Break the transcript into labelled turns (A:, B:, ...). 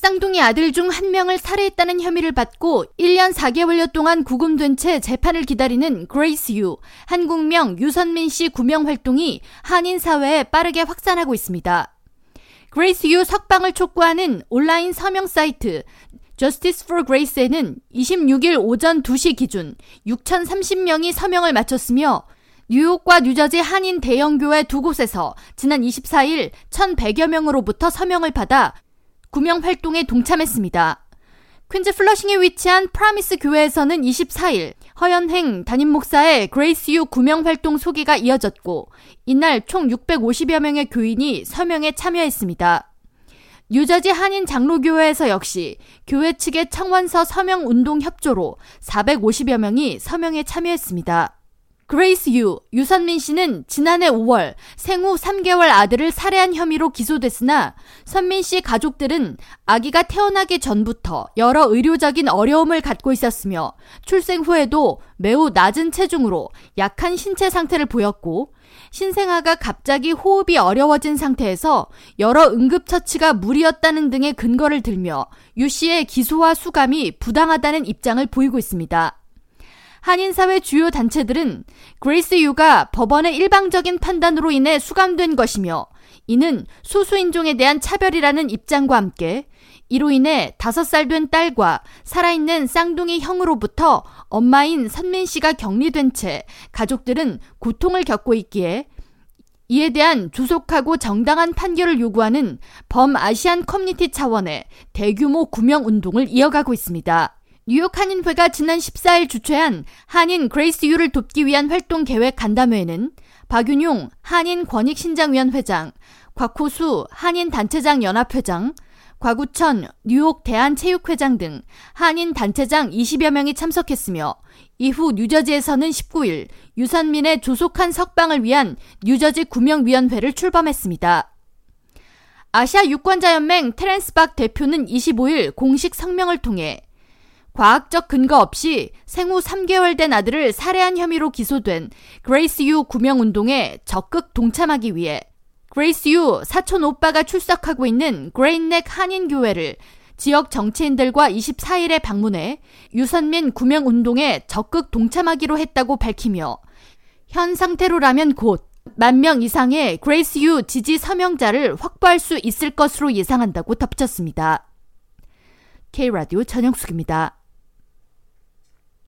A: 쌍둥이 아들 중 한 명을 살해했다는 혐의를 받고 1년 4개월여 동안 구금된 채 재판을 기다리는 그레이스 유, 한국명 유선민 씨 구명 활동이 한인 사회에 빠르게 확산하고 있습니다. 그레이스 유 석방을 촉구하는 온라인 서명 사이트 Justice for Grace에는 26일 오전 2시 기준 6,030명이 서명을 마쳤으며 뉴욕과 뉴저지 한인 대형교회 두 곳에서 지난 24일 1,100여 명으로부터 서명을 받아 구명 활동에 동참했습니다. 퀸즈 플러싱에 위치한 프라미스 교회에서는 24일 허연행 담임 목사의 그레이스 유 구명 활동 소개가 이어졌고 이날 총 650여 명의 교인이 서명에 참여했습니다. 뉴저지 한인 장로교회에서 역시 교회 측의 청원서 서명 운동 협조로 450여 명이 서명에 참여했습니다. 그레이스 유, 유선민 씨는 지난해 5월 생후 3개월 아들을 살해한 혐의로 기소됐으나 선민 씨 가족들은 아기가 태어나기 전부터 여러 의료적인 어려움을 갖고 있었으며 출생 후에도 매우 낮은 체중으로 약한 신체 상태를 보였고 신생아가 갑자기 호흡이 어려워진 상태에서 여러 응급처치가 무리였다는 등의 근거를 들며 유 씨의 기소와 수감이 부당하다는 입장을 보이고 있습니다. 한인사회 주요 단체들은 그레이스 유가 법원의 일방적인 판단으로 인해 수감된 것이며 이는 소수인종에 대한 차별이라는 입장과 함께 이로 인해 다섯 살된 딸과 살아있는 쌍둥이 형으로부터 엄마인 선민 씨가 격리된 채 가족들은 고통을 겪고 있기에 이에 대한 조속하고 정당한 판결을 요구하는 범아시안 커뮤니티 차원의 대규모 구명 운동을 이어가고 있습니다. 뉴욕 한인회가 지난 14일 주최한 한인 그레이스 유를 돕기 위한 활동 계획 간담회에는 박윤용 한인 권익신장위원 회장, 곽호수 한인 단체장 연합회장, 곽우천 뉴욕 대한체육회장 등 한인 단체장 20여 명이 참석했으며 이후 뉴저지에서는 19일 유선민의 조속한 석방을 위한 뉴저지 구명위원회를 출범했습니다. 아시아 유권자연맹 테렌스 박 대표는 25일 공식 성명을 통해 과학적 근거 없이 생후 3개월 된 아들을 살해한 혐의로 기소된 그레이스 유 구명운동에 적극 동참하기 위해 그레이스 유 사촌 오빠가 출석하고 있는 그레잇넥 한인교회를 지역 정치인들과 24일에 방문해 유선민 구명운동에 적극 동참하기로 했다고 밝히며 현 상태로라면 곧 만 명 이상의 그레이스 유 지지 서명자를 확보할 수 있을 것으로 예상한다고 덧붙였습니다. K라디오 전영숙입니다.